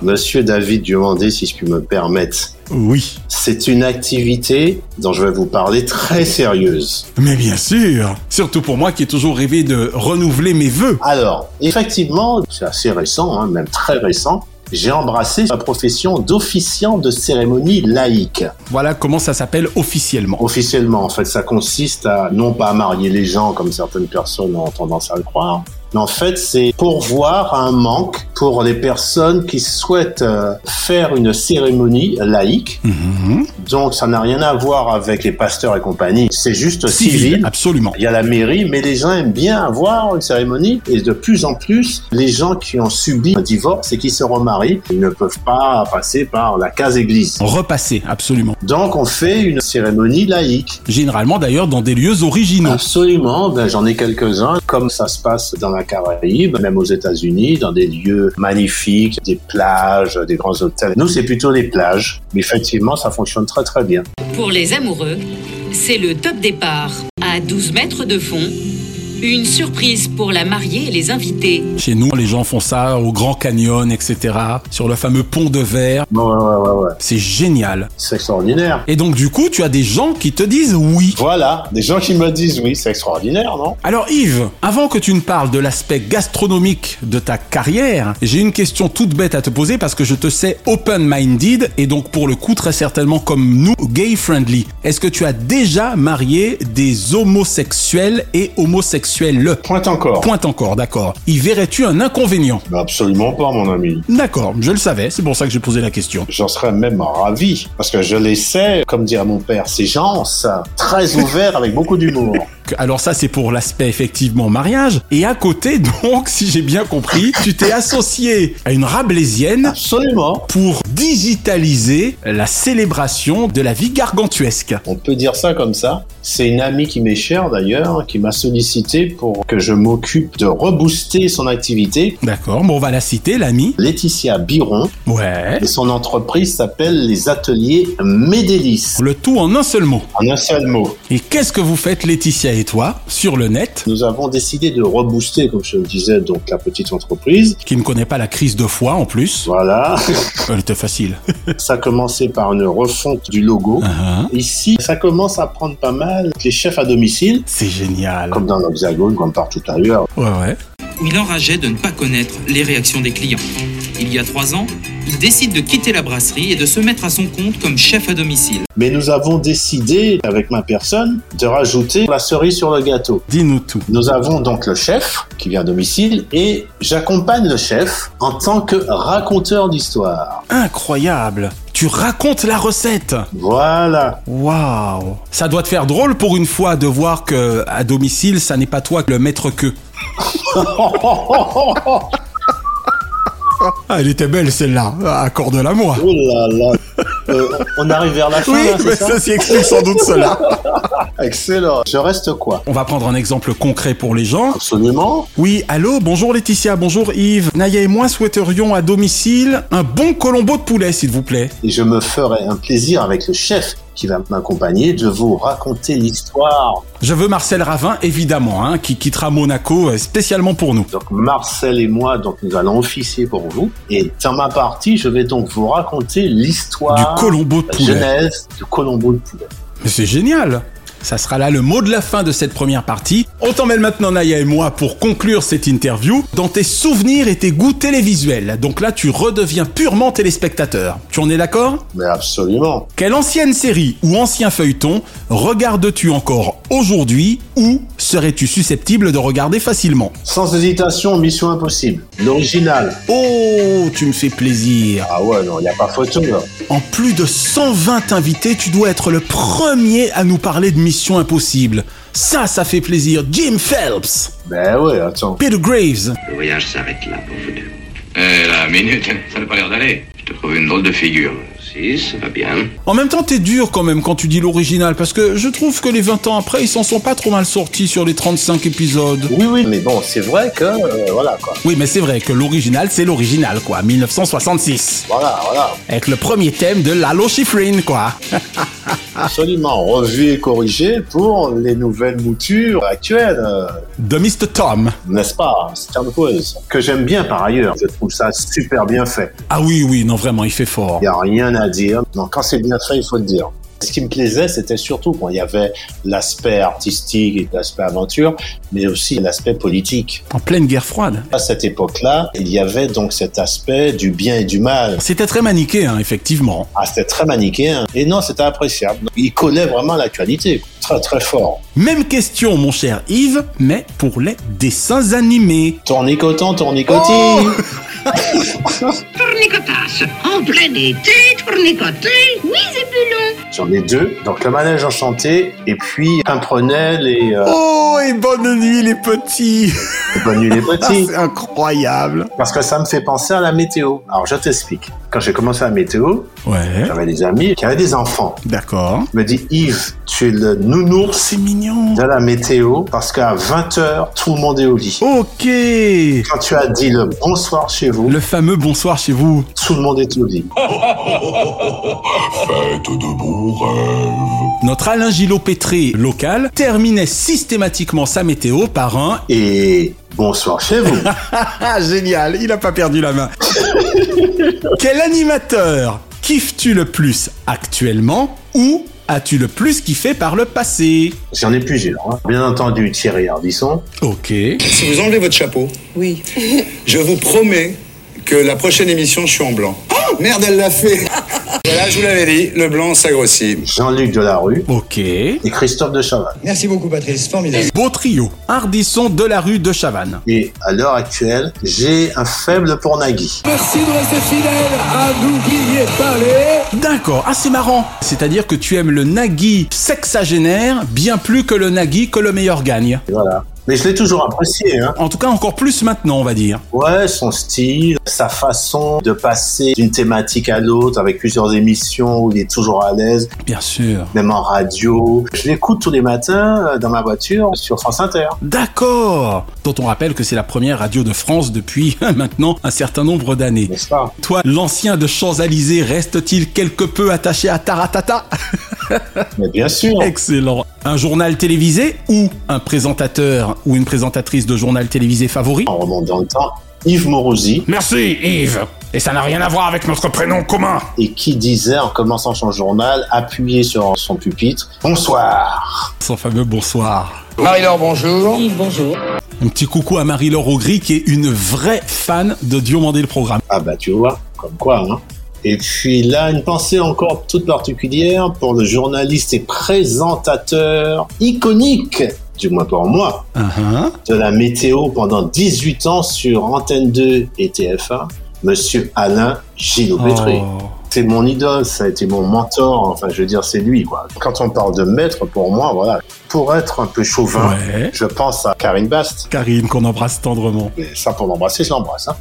Monsieur David Diomandé, si je puis me permettre. Oui. C'est une activité dont je vais vous parler très sérieuse. Mais bien sûr Surtout pour moi qui ai toujours rêvé de renouveler mes vœux. Alors, effectivement, c'est assez récent, hein, même très récent, j'ai embrassé la profession d'officiant de cérémonie laïque. Voilà comment ça s'appelle officiellement. Officiellement, en fait, ça consiste à non pas marier les gens comme certaines personnes ont tendance à le croire, en fait, c'est pourvoir un manque pour les personnes qui souhaitent euh, faire une cérémonie laïque. Mhm. Donc, ça n'a rien à voir avec les pasteurs et compagnie. C'est juste Civil, civil. absolument. Il y a la mairie, mais les gens aiment bien avoir une cérémonie. Et de plus en plus, les gens qui ont subi un divorce et qui se remarient, ils ne peuvent pas passer par la case église. Repasser, absolument. Donc, on fait une cérémonie laïque. Généralement d'ailleurs dans des lieux originaux. Absolument, ben, j'en ai quelques-uns, comme ça se passe dans la Caraïbe, même aux États-Unis, dans des lieux magnifiques, des plages, des grands hôtels. Nous, c'est plutôt les plages, mais effectivement, ça fonctionne très très bien. Pour les amoureux, c'est le top départ. À 12 mètres de fond, une surprise pour la mariée et les invités. Chez nous, les gens font ça au Grand Canyon, etc. Sur le fameux pont de verre. Ouais, ouais, ouais, ouais. C'est génial. C'est extraordinaire. Et donc du coup, tu as des gens qui te disent oui. Voilà, des gens qui me disent oui, c'est extraordinaire, non? Alors Yves, avant que tu ne parles de l'aspect gastronomique de ta carrière, j'ai une question toute bête à te poser parce que je te sais open-minded et donc pour le coup très certainement comme nous, gay-friendly. Est-ce que tu as déjà marié des homosexuels et homosexuels Point encore. Point encore, d'accord. Y verrais-tu un inconvénient? Ben, Absolument pas, mon ami. D'accord, je le savais, c'est pour ça que j'ai posé la question. J'en serais même ravi, parce que je les sais, comme dirait mon père, ces gens, ça, très ouverts avec beaucoup d'humour. Alors ça c'est pour l'aspect effectivement mariage. Et à côté donc, si j'ai bien compris, tu t'es associé à une rablaisienne Absolument. pour digitaliser la célébration de la vie gargantuesque. On peut dire ça comme ça. C'est une amie qui m'est chère d'ailleurs, qui m'a sollicité pour que je m'occupe de rebooster son activité. D'accord, bon on va la citer, l'ami. Laetitia Biron. Ouais. Et son entreprise s'appelle les ateliers Médélis. Le tout en un seul mot. En un seul mot. Et qu'est-ce que vous faites Laetitia et toi sur le net Nous avons décidé de rebooster, comme je le disais, donc la petite entreprise. Qui ne connaît pas la crise de foi en plus. Voilà. Elle était facile. ça a commencé par une refonte du logo. Uh-huh. Ici, ça commence à prendre pas mal les chefs à domicile. C'est génial. Comme dans l'Hexagone, comme partout ailleurs. Ouais, ouais. il enrageait de ne pas connaître les réactions des clients. Il y a trois ans, il décide de quitter la brasserie et de se mettre à son compte comme chef à domicile. Mais nous avons décidé, avec ma personne, de rajouter la cerise sur le gâteau. Dis-nous tout. Nous avons donc le chef qui vient à domicile et j'accompagne le chef en tant que raconteur d'histoire. Incroyable. Tu racontes la recette. Voilà. Waouh. Ça doit te faire drôle pour une fois de voir que à domicile, ça n'est pas toi le maître que. Ah, elle était belle celle-là. Accorde-la moi. Oh là là. Euh, on arrive vers la fin, Oui, là, c'est mais ça ça s'y explique sans doute cela. Excellent. Je reste quoi On va prendre un exemple concret pour les gens. Absolument. Oui, allô, bonjour Laetitia, bonjour Yves. Naya et moi souhaiterions à domicile un bon colombo de poulet, s'il vous plaît. Et je me ferai un plaisir avec le chef qui va m'accompagner de vous raconter l'histoire. Je veux Marcel Ravin, évidemment, hein, qui quittera Monaco euh, spécialement pour nous. Donc Marcel et moi, donc nous allons officier pour vous. Et dans ma partie, je vais donc vous raconter l'histoire Du colombo de la poulet. genèse du colombo de poulet. Mais c'est génial ça sera là le mot de la fin de cette première partie. On t'emmène maintenant Naya et moi pour conclure cette interview dans tes souvenirs et tes goûts télévisuels. Donc là tu redeviens purement téléspectateur. Tu en es d'accord? Mais absolument. Quelle ancienne série ou ancien feuilleton regardes-tu encore aujourd'hui ou serais-tu susceptible de regarder facilement? Sans hésitation, Mission Impossible. L'original. Oh, tu me fais plaisir. Ah ouais, non, il n'y a pas photo là. En plus de 120 invités, tu dois être le premier à nous parler de Mission Impossible. Ça, ça fait plaisir. Jim Phelps, Ben ouais, attends. Peter Graves, Le voyage s'arrête là pour vous deux. Eh la minute, ça n'a pas l'air d'aller. Je te trouve une drôle de figure. Si, ça va bien. En même temps, t'es dur quand même quand tu dis l'original, parce que je trouve que les 20 ans après, ils s'en sont pas trop mal sortis sur les 35 épisodes. Oui, oui, mais bon, c'est vrai que, euh, voilà quoi. Oui, mais c'est vrai que l'original, c'est l'original, quoi, 1966. Voilà, voilà. Avec le premier thème de Lalo Schifrin, quoi. absolument revu et corrigé pour les nouvelles moutures actuelles. euh, De Mr. Tom. N'est-ce pas Stern Que j'aime bien par ailleurs. Je trouve ça super bien fait. Ah oui, oui, non, vraiment, il fait fort. Il n'y a rien à dire. Non, quand c'est bien fait, il faut le dire. Ce qui me plaisait, c'était surtout quand il y avait l'aspect artistique et l'aspect aventure, mais aussi l'aspect politique. En pleine guerre froide. À cette époque-là, il y avait donc cet aspect du bien et du mal. C'était très manichéen, effectivement. Ah, c'était très manichéen. Et non, c'était appréciable. Il collait vraiment l'actualité. Très, très fort. Même question, mon cher Yves, mais pour les dessins animés. Tournicotant, tournicoti. Oh Tournicotasse, en plein été, tournicoté, oui, c'est J'en ai deux. Donc, le manège enchanté et puis Pimprenel et... euh, Oh, et bonne nuit, les petits. Bonne nuit les petits. C'est incroyable. Parce que ça me fait penser à la météo. Alors je t'explique. Quand j'ai commencé la météo, Ouais. j'avais des amis qui avaient des enfants. D'accord. Je me dis Yves, tu es le nounours C'est mignon. de la météo parce qu'à 20h, tout le monde est au lit. Ok. Quand tu as dit le bonsoir chez vous, Le fameux bonsoir chez vous. tout le monde est au lit. Faites de Notre Alain Gillot Pétré local terminait systématiquement sa météo par un Et bonsoir chez vous. Ah, génial, il a pas perdu la main. Quel animateur kiffes-tu le plus actuellement ou as-tu le plus kiffé par le passé? J'en ai plusieurs. hein. Bien entendu, Thierry Ardisson. Ok. Si vous enlevez votre chapeau, Oui. je vous promets que la prochaine émission, je suis en blanc. Oh, merde, elle l'a fait Voilà, je vous l'avais dit, le blanc, ça grossit. Jean-Luc Delarue Ok. et Christophe de Chavannes. Merci beaucoup, Patrice, formidable. Beau trio. Ardisson de la rue de Chavannes. Et à l'heure actuelle, j'ai un faible pour Nagui. Merci de rester fidèle à n'oubliez pas les... D'accord, ah c'est marrant. C'est-à-dire que tu aimes le nagui sexagénaire bien plus que le nagui que le meilleur gagne. Voilà. Mais je l'ai toujours apprécié, hein. En tout cas encore plus maintenant on va dire. Ouais, son style, sa façon de passer d'une thématique à l'autre avec plusieurs émissions où il est toujours à l'aise, Bien sûr. même en radio. Je l'écoute tous les matins euh, dans ma voiture sur France Inter. D'accord. Dont on rappelle que c'est la première radio de France depuis maintenant un certain nombre d'années. N'est-ce pas? Toi, l'ancien de Champs-Élysées, reste-t-il quelque peu attaché à Taratata? Mais bien sûr. Excellent. Un journal télévisé ou un présentateur? Ou une présentatrice de journal télévisé favori On remonte dans le temps. Yves Morosi, Merci Yves. Et ça n'a rien à voir avec notre prénom commun. et qui disait en commençant son journal, appuyé sur son pupitre, Bonsoir. Son fameux bonsoir. Marie-Laure, bonjour. Un petit coucou à Marie-Laure Augry qui est une vraie fan de Diomandé le programme. Ah bah tu vois, comme quoi, hein. Et puis là, une pensée encore toute particulière pour le journaliste et présentateur iconique, du moins pour moi, Uh-huh. de la météo pendant 18 ans sur Antenne 2 et TF1, Monsieur Alain Gillot-Pétré. Oh. C'est mon idole, ça a été mon mentor, enfin je veux dire c'est lui quoi. Quand on parle de maître, pour moi, voilà, pour être un peu chauvin, Ouais. je pense à Karine Bast. Karine qu'on embrasse tendrement. Et ça pour l'embrasser, je l'embrasse. Hein.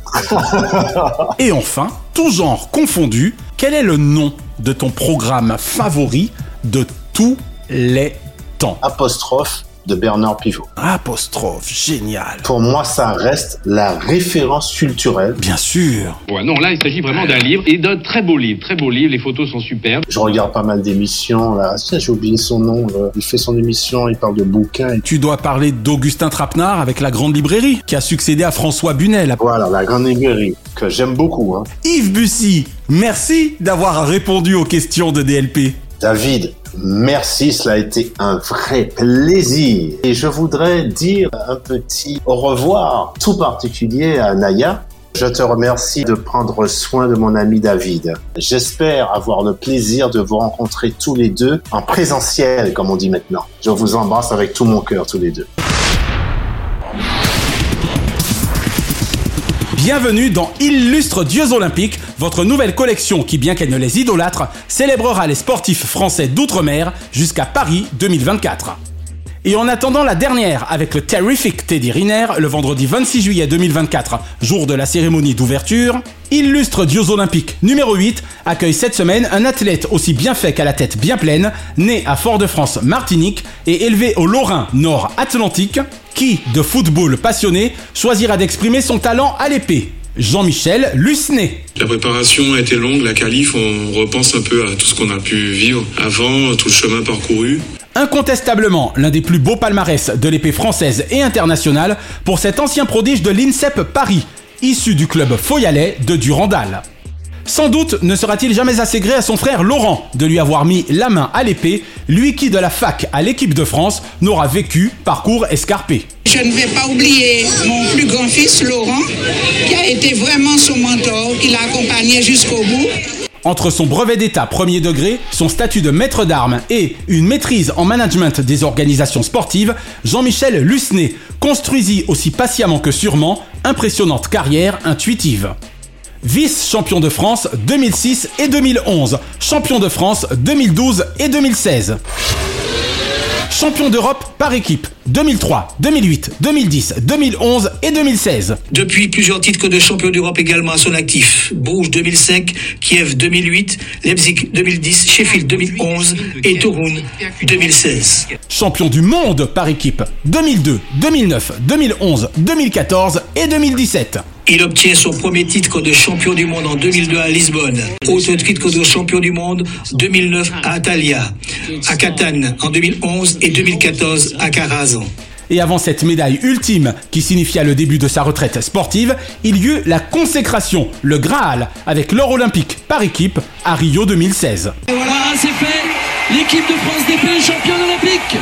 Et enfin, tout genre confondu, quel est le nom de ton programme favori de tous les temps? Apostrophe de Bernard Pivot. Apostrophe, génial. Pour moi, ça reste la référence culturelle. Bien sûr. Ouais, non, là, il s'agit vraiment d'un livre et d'un très beau livre. Très beau livre, les photos sont superbes. Je regarde pas mal d'émissions. Là, Tiens, j'ai oublié son nom. là. Il fait son émission, il parle de bouquins. et- Tu dois parler d'Augustin Trapenard avec la Grande Librairie, qui a succédé à François Bunel. Voilà, la grande librairie que j'aime beaucoup. Hein. Yves Bussy, merci d'avoir répondu aux questions de DLP. David, merci, cela a été un vrai plaisir. Et je voudrais dire un petit au revoir tout particulier à Naya. Je te remercie de prendre soin de mon ami David. J'espère avoir le plaisir de vous rencontrer tous les deux en présentiel, comme on dit maintenant. Je vous embrasse avec tout mon cœur, tous les deux. Bienvenue dans Illustre Dieux Olympiques, votre nouvelle collection qui, bien qu'elle ne les idolâtre, célébrera les sportifs français d'outre-mer jusqu'à Paris 2024. Et en attendant la dernière avec le Terrific Teddy Riner le vendredi 26 juillet 2024, jour de la cérémonie d'ouverture, Illustre Dieux Olympiques numéro 8 accueille cette semaine un athlète aussi bien fait qu'à la tête bien pleine, né à Fort-de-France, Martinique et élevé au Lorrain Nord-Atlantique, qui, de football passionné, choisira d'exprimer son talent à l'épée. Jean-Michel Lucenay. La préparation a été longue, la qualif, on repense un peu à tout ce qu'on a pu vivre avant, tout le chemin parcouru. Incontestablement, l'un des plus beaux palmarès de l'épée française et internationale pour cet ancien prodige de l'INSEP Paris, issu du club Foyalais de Durandal. Sans doute ne sera-t-il jamais assez gré à son frère Laurent de lui avoir mis la main à l'épée, lui qui de la fac à l'équipe de France n'aura vécu parcours escarpé. Je ne vais pas oublier mon plus grand fils Laurent, qui a été vraiment son mentor, qui l'a accompagné jusqu'au bout. Entre son brevet d'état premier degré, son statut de maître d'armes et une maîtrise en management des organisations sportives, Jean-Michel Lucenay construisit aussi patiemment que sûrement impressionnante carrière intuitive. Vice-champion de France 2006 et 2011, champion de France 2012 et 2016. Champion d'Europe par équipe 2003, 2008, 2010, 2011 et 2016. Depuis plusieurs titres de champion d'Europe également à son actif. Bourges 2005, Kiev 2008, Leipzig 2010, Sheffield 2011 et Toruń 2016. Champion du monde par équipe 2002, 2009, 2011, 2014 et 2017. Il obtient son premier titre de champion du monde en 2002 à Lisbonne. Autre titre de champion du monde 2009 à Atalia, à Catane en 2011 et 2014 à Carazan. Et avant cette médaille ultime qui signifia le début de sa retraite sportive, il y eut la consécration, le Graal, avec l'or olympique par équipe à Rio 2016. Et voilà, c'est fait. L'équipe de France d'épée championne olympique.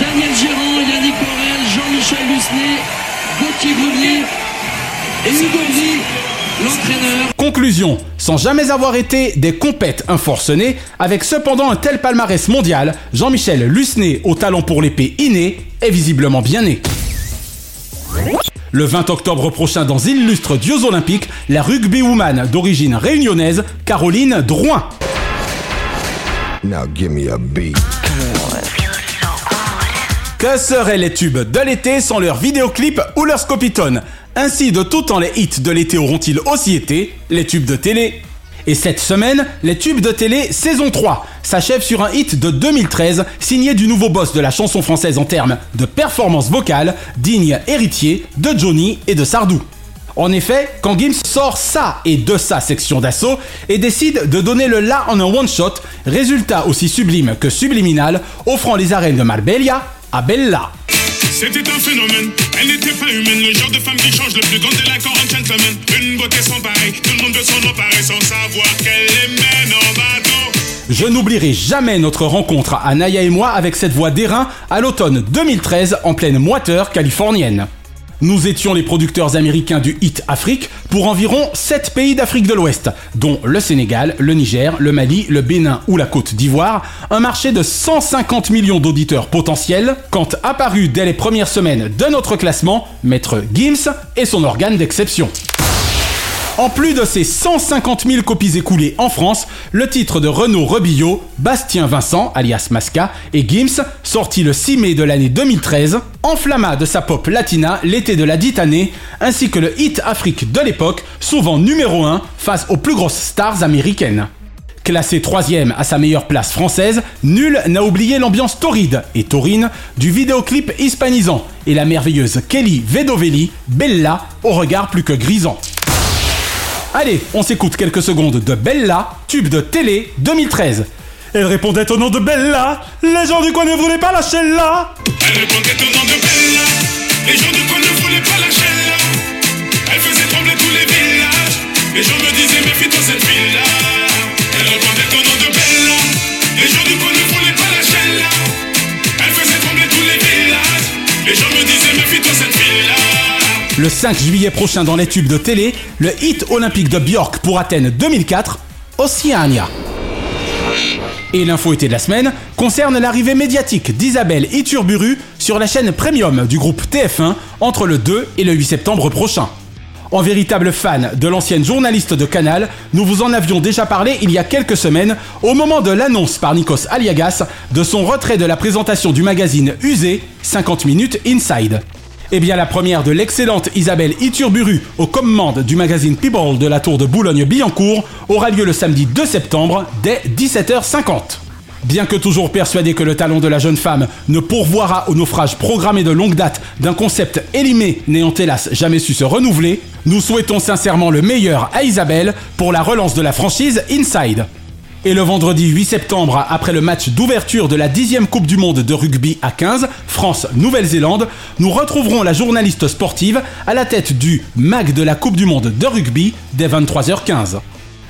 Daniel Gérard, Yannick Borel, Jean-Michel Lucenay, Gauthier Grenier et l'entraîneur. Conclusion, sans jamais avoir été des compètes inforcenés, avec cependant un tel palmarès mondial, Jean-Michel Lucenay, au talent pour l'épée inné, est visiblement bien né. Le 20 octobre prochain dans Illustre Dieux Olympiques, la rugbywoman d'origine réunionnaise, Caroline Drouin. Now give me a beat. Que seraient les tubes de l'été sans leurs vidéoclips ou leurs scopitones Ainsi, de tout temps, les hits de l'été auront-ils aussi été les tubes de télé? Et cette semaine, les tubes de télé saison 3 s'achèvent sur un hit de 2013 signé du nouveau boss de la chanson française en termes de performance vocale, digne héritier de Johnny et de Sardou. En effet, quand Gims sort ça et de sa section d'assaut et décide de donner le la en un one-shot, résultat aussi sublime que subliminal, offrant les arènes de Marbella à Bella. C'était un phénomène, elle n'était pas humaine, le genre de femme qui change le plus grand délinquant en gentleman. Une beauté sans pareil, tout le monde veut s'en emparer sans savoir qu'elle les mène en bateau. Je n'oublierai jamais notre rencontre à Naya et moi avec cette voix d'airain à l'automne 2013 en pleine moiteur californienne. Nous étions les producteurs américains du Hit Afrique pour environ 7 pays d'Afrique de l'Ouest, dont le Sénégal, le Niger, le Mali, le Bénin ou la Côte d'Ivoire, un marché de 150 millions d'auditeurs potentiels, quand apparu dès les premières semaines de notre classement, Maître Gims et son organe d'exception. En plus de ces 150 000 copies écoulées en France, le titre de Renaud Rebillot, Bastien Vincent, alias Masca, et Gims, sorti le 6 mai de l'année 2013, enflamma de sa pop latina l'été de la dite année, ainsi que le hit Afrique de l'époque, souvent numéro 1 face aux plus grosses stars américaines. Classé troisième à sa meilleure place française, nul n'a oublié l'ambiance torride et taurine du vidéoclip hispanisant et la merveilleuse Kelly Vedovelli, Bella, au regard plus que grisant. Allez, on s'écoute quelques secondes de Bella, tube de télé 2013. Elle répondait au nom de Bella, les gens du coin ne voulaient pas lâcher là. Elle répondait au nom de Bella, les gens du coin ne voulaient pas lâcher là. Elle faisait trembler tous les villages, les gens me disaient méfie-toi cette fille-là. Elle répondait au nom de Bella, les gens du coin ne voulaient pas lâcher là. Elle faisait trembler tous les villages, les gens me disaient méfie-toi cette fille-là. Le 5 juillet prochain dans les tubes de télé, le hit olympique de Björk pour Athènes 2004, Oceania. Et l'info été de la semaine concerne l'arrivée médiatique d'Isabelle Iturburu sur la chaîne premium du groupe TF1 entre le 2 et le 8 septembre prochain. En véritable fan de l'ancienne journaliste de Canal, nous vous en avions déjà parlé il y a quelques semaines au moment de l'annonce par Nikos Aliagas de son retrait de la présentation du magazine Usé 50 minutes Inside. Eh bien, la première de l'excellente Isabelle Iturburu aux commandes du magazine People de la Tour de Boulogne-Billancourt aura lieu le samedi 2 septembre dès 17h50. Bien que toujours persuadé que le talent de la jeune femme ne pourvoira au naufrage programmé de longue date d'un concept élimé n'ayant hélas jamais su se renouveler, nous souhaitons sincèrement le meilleur à Isabelle pour la relance de la franchise Inside. Et le vendredi 8 septembre, après le match d'ouverture de la 10e Coupe du Monde de rugby à 15, France-Nouvelle-Zélande, nous retrouverons la journaliste sportive à la tête du MAG de la Coupe du Monde de rugby dès 23h15.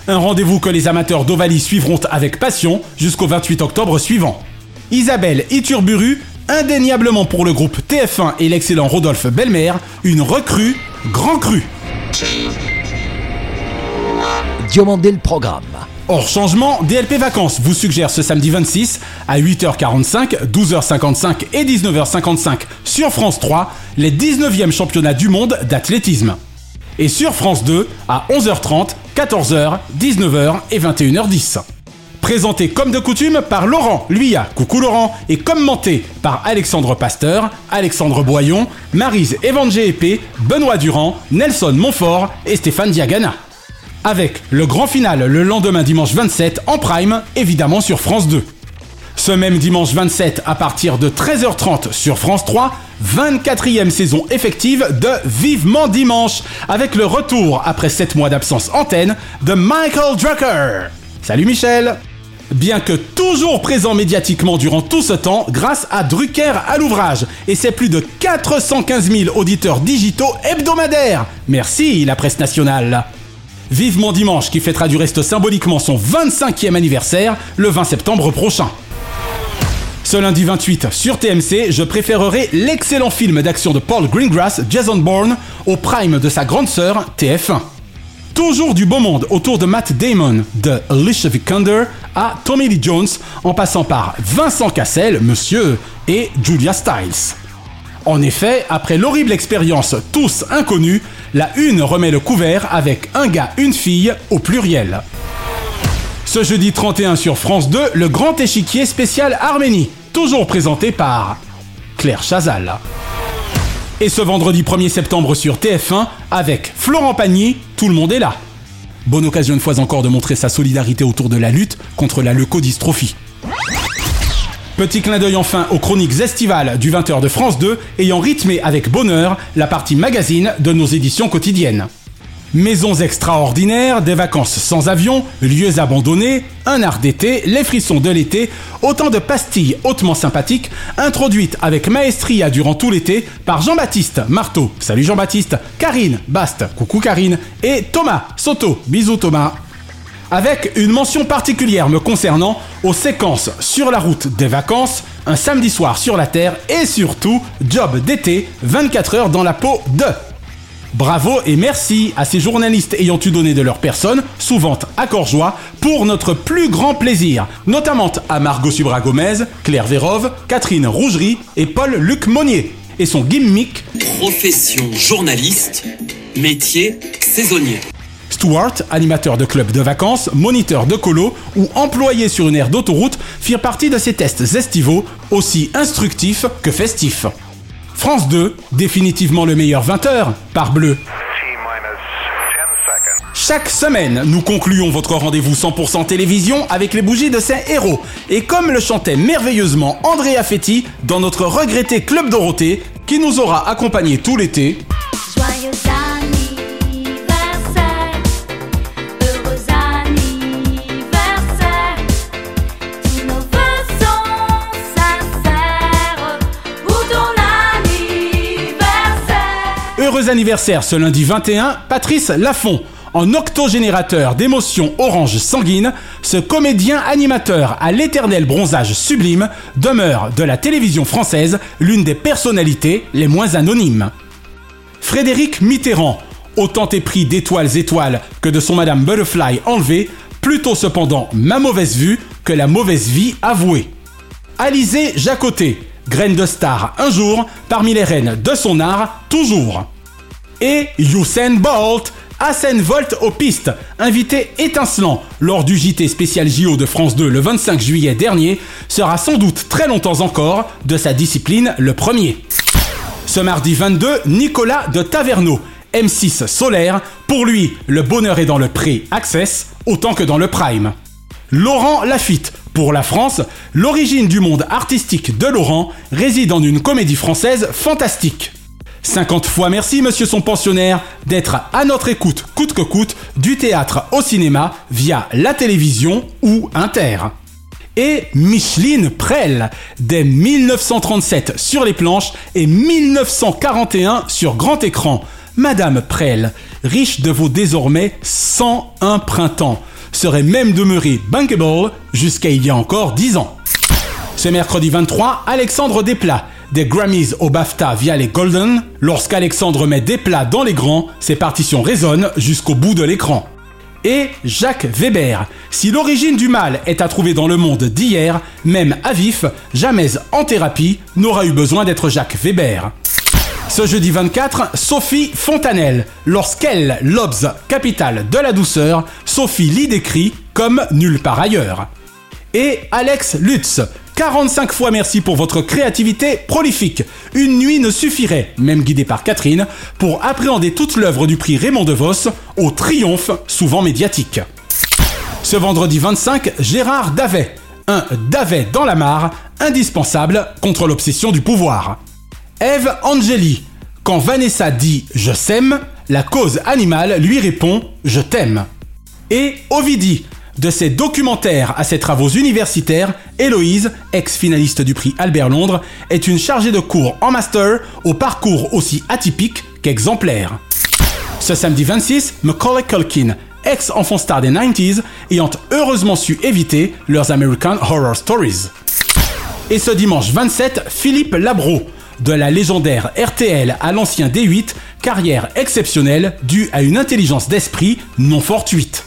Un rendez-vous que les amateurs d'Ovalie suivront avec passion jusqu'au 28 octobre suivant. Isabelle Iturburu, indéniablement pour le groupe TF1 et l'excellent Rodolphe Belmer, une recrue, grand cru. Le programme. Hors changement, DLP Vacances vous suggère ce samedi 26 à 8h45, 12h55 et 19h55 sur France 3 les 19e championnats du monde d'athlétisme. Et sur France 2 à 11h30, 14h, 19h et 21h10. Présenté comme de coutume par Laurent Luya, coucou Laurent, et commenté par Alexandre Pasteur, Alexandre Boyon, Marise Evangé Épée, Benoît Durand, Nelson Montfort et Stéphane Diagana avec le grand final le lendemain dimanche 27 en prime, évidemment sur France 2. Ce même dimanche 27 à partir de 13h30 sur France 3, 24e saison effective de Vivement Dimanche, avec le retour après 7 mois d'absence antenne de Michael Drucker. Salut Michel Bien que toujours présent médiatiquement durant tout ce temps grâce à Drucker à l'ouvrage et ses plus de 415 000 auditeurs digitaux hebdomadaires. Merci la presse nationale. Vivement dimanche qui fêtera du reste symboliquement son 25e anniversaire le 20 septembre prochain. Ce lundi 28 sur TMC, je préférerai l'excellent film d'action de Paul Greengrass, Jason Bourne, au prime de sa grande sœur TF1. Toujours du beau monde autour de Matt Damon, de Alicia Vikander à Tommy Lee Jones, en passant par Vincent Cassel, monsieur, et Julia Stiles. En effet, après l'horrible expérience tous inconnus, la une remet le couvert avec un gars, une fille au pluriel. Ce jeudi 31 sur France 2, le grand échiquier spécial Arménie, toujours présenté par Claire Chazal. Et ce vendredi 1er septembre sur TF1 avec Florent Pagny, tout le monde est là. Bonne occasion une fois encore de montrer sa solidarité autour de la lutte contre la leucodystrophie. Petit clin d'œil enfin aux chroniques estivales du 20h de France 2 ayant rythmé avec bonheur la partie magazine de nos éditions quotidiennes. Maisons extraordinaires, des vacances sans avion, lieux abandonnés, un art d'été, les frissons de l'été, autant de pastilles hautement sympathiques introduites avec maestria durant tout l'été par Jean-Baptiste Marteau, salut Jean-Baptiste, Karine Bast, coucou Karine, et Thomas Soto, bisous Thomas avec une mention particulière me concernant aux séquences sur la route des vacances, un samedi soir sur la Terre et surtout job d'été 24 heures dans la peau de. Bravo et merci à ces journalistes ayant eu donné de leur personne, souvent à Corjoie, pour notre plus grand plaisir, notamment à Margot Subra Gomez, Claire Vérove, Catherine Rougerie et Paul-Luc Monnier. Et son gimmick Profession journaliste, métier saisonnier. Stuart, animateur de club de vacances, moniteur de colo ou employé sur une aire d'autoroute firent partie de ces tests estivaux, aussi instructifs que festifs. France 2, définitivement le meilleur 20h, par bleu. Chaque semaine, nous concluons votre rendez-vous 100% télévision avec les bougies de ces héros. Et comme le chantait merveilleusement Andrea Fetti dans notre regretté Club Dorothée, qui nous aura accompagnés tout l'été. Heureux anniversaire ce lundi 21, Patrice Laffont. En octogénérateur d'émotions orange sanguine, ce comédien animateur à l'éternel bronzage sublime demeure de la télévision française l'une des personnalités les moins anonymes. Frédéric Mitterrand, autant épris d'étoiles étoiles que de son Madame Butterfly enlevée, plutôt cependant ma mauvaise vue que la mauvaise vie avouée. Alizé Jacoté, graine de star un jour, parmi les reines de son art toujours. Et Usain Bolt, Hassan Volt aux pistes, invité étincelant lors du JT spécial JO de France 2 le 25 juillet dernier, sera sans doute très longtemps encore de sa discipline le premier. Ce mardi 22, Nicolas de Taverneau, M6 solaire, pour lui, le bonheur est dans le pré-access autant que dans le prime. Laurent Lafitte, Pour la France, l'origine du monde artistique de Laurent réside en une comédie française fantastique. 50 fois merci, monsieur son pensionnaire, d'être à notre écoute, coûte que coûte, du théâtre au cinéma via la télévision ou Inter. Et Micheline Prel, dès 1937 sur les planches et 1941 sur grand écran. Madame Prel, riche de vos désormais 101 printemps, serait même demeurée bankable jusqu'à il y a encore 10 ans. Ce mercredi 23, Alexandre Desplat, des Grammys au BAFTA via les Golden, lorsqu'Alexandre met Desplat dans les grands, ses partitions résonnent jusqu'au bout de l'écran. Et Jacques Weber, si l'origine du mal est à trouver dans le monde d'hier, même à vif, jamais en thérapie n'aura eu besoin d'être Jacques Weber. Ce jeudi 24, Sophie Fontanelle. Lorsqu'elle, l'Obs, capitale de la douceur, Sophie lit décrit comme nulle part ailleurs. Et Alex Lutz. 45 fois merci pour votre créativité prolifique. Une nuit ne suffirait, même guidée par Catherine, pour appréhender toute l'œuvre du prix Raymond DeVos au triomphe souvent médiatique. Ce vendredi 25, Gérard Davet. Un Davet dans la mare, indispensable contre l'obsession du pouvoir. Eve Angeli. Quand Vanessa dit je s'aime, la cause animale lui répond je t'aime. Et Ovidie. De ses documentaires à ses travaux universitaires, Héloïse, ex-finaliste du prix Albert Londres, est une chargée de cours en master au parcours aussi atypique qu'exemplaire. Ce samedi 26, Macaulay Culkin, ex-enfant star des 90s, ayant heureusement su éviter leurs American Horror Stories. Et ce dimanche 27, Philippe Labro, de la légendaire RTL à l'ancien D8, carrière exceptionnelle due à une intelligence d'esprit non fortuite.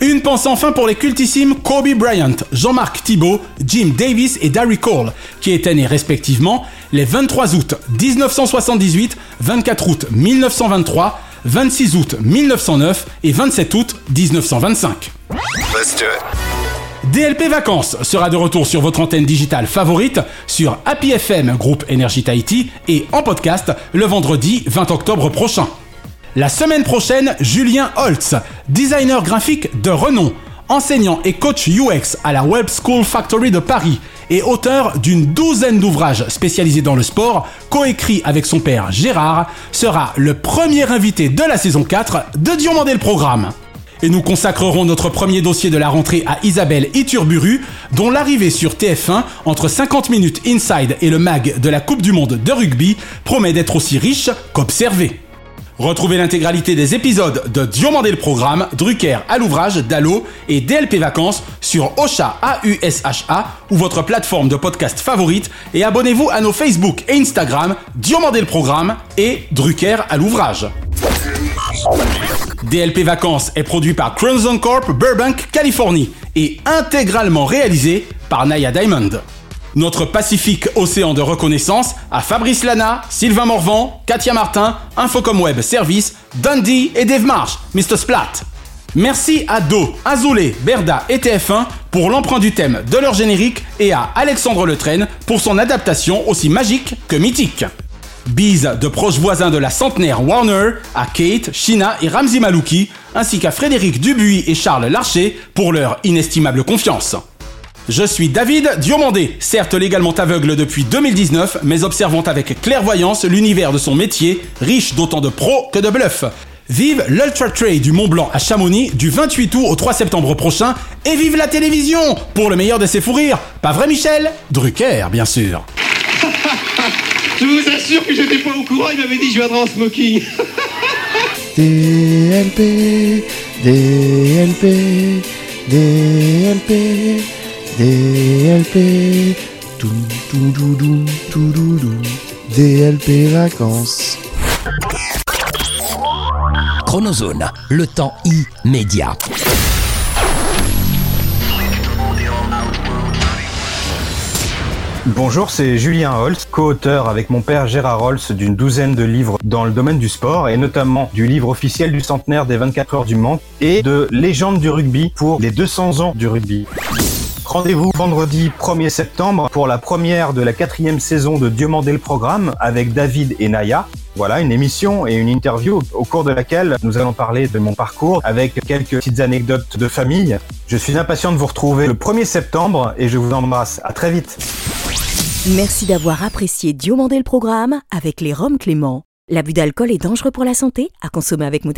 Une pensée enfin pour les cultissimes Kobe Bryant, Jean-Marc Thibault, Jim Davis et Darry Cole, qui étaient nés respectivement les 23 août 1978, 24 août 1923, 26 août 1909 et 27 août 1925. DLP Vacances sera de retour sur votre antenne digitale favorite sur Happy FM Groupe Énergie Tahiti et en podcast le vendredi 20 octobre prochain. La semaine prochaine, Julien Holtz, designer graphique de renom, enseignant et coach UX à la Web School Factory de Paris et auteur d'une douzaine d'ouvrages spécialisés dans le sport, coécrit avec son père Gérard, sera le premier invité de la saison 4 de Diomandé le programme. Et nous consacrerons notre premier dossier de la rentrée à Isabelle Iturburu, dont l'arrivée sur TF1 entre 50 minutes inside et le mag de la Coupe du Monde de rugby promet d'être aussi riche qu'observé. Retrouvez l'intégralité des épisodes de Diomandé le Programme, Drucker à l'ouvrage, Dallo et DLP Vacances sur Ocha A-U-S-H-A ou votre plateforme de podcast favorite et abonnez-vous à nos Facebook et Instagram Diomandé le Programme et Drucker à l'ouvrage. DLP Vacances est produit par Crimson Corp Burbank, Californie et intégralement réalisé par Naya Diamond. Notre Pacifique Océan de reconnaissance à Fabrice Lana, Sylvain Morvan, Katia Martin, Infocom Web Service, Dundee et Dave Marsh, Mr. Splat. Merci à Do, Azoulay, Berda et TF1 pour l'emprunt du thème de leur générique et à Alexandre Letraine pour son adaptation aussi magique que mythique. Bise de proches voisins de la centenaire Warner à Kate, Shina et Ramzi Malouki, ainsi qu'à Frédéric Dubuis et Charles Larcher pour leur inestimable confiance. Je suis David Diomandé, certes légalement aveugle depuis 2019, mais observant avec clairvoyance l'univers de son métier, riche d'autant de pros que de bluffs. Vive l'Ultra Trail du Mont Blanc à Chamonix du 28 août au 3 septembre prochain et vive la télévision pour le meilleur de ses fous rires. Pas vrai Michel? Drucker, bien sûr. Je vous assure que j'étais pas au courant, il m'avait dit je viendrai en smoking. DLP, DLP, DLP, DLP, tout, tout, tout, tout, tout, tout, tout, DLP vacances. Chronozone, le temps immédiat. Bonjour, c'est Julien Holtz, co-auteur avec mon père Gérard Holtz d'une douzaine de livres dans le domaine du sport et notamment du livre officiel du centenaire des 24 heures du Mans et de Légende du rugby pour les 200 ans du rugby. Rendez-vous vendredi 1er septembre pour la première de la quatrième saison de Dieu mandé le programme avec David et Naya. Voilà, une émission et une interview au cours de laquelle nous allons parler de mon parcours avec quelques petites anecdotes de famille. Je suis impatient de vous retrouver le 1er septembre et je vous embrasse. À très vite. Merci d'avoir apprécié Diomandé le programme avec les Roms Clément. L'abus d'alcool est dangereux pour la santé, à consommer avec modération.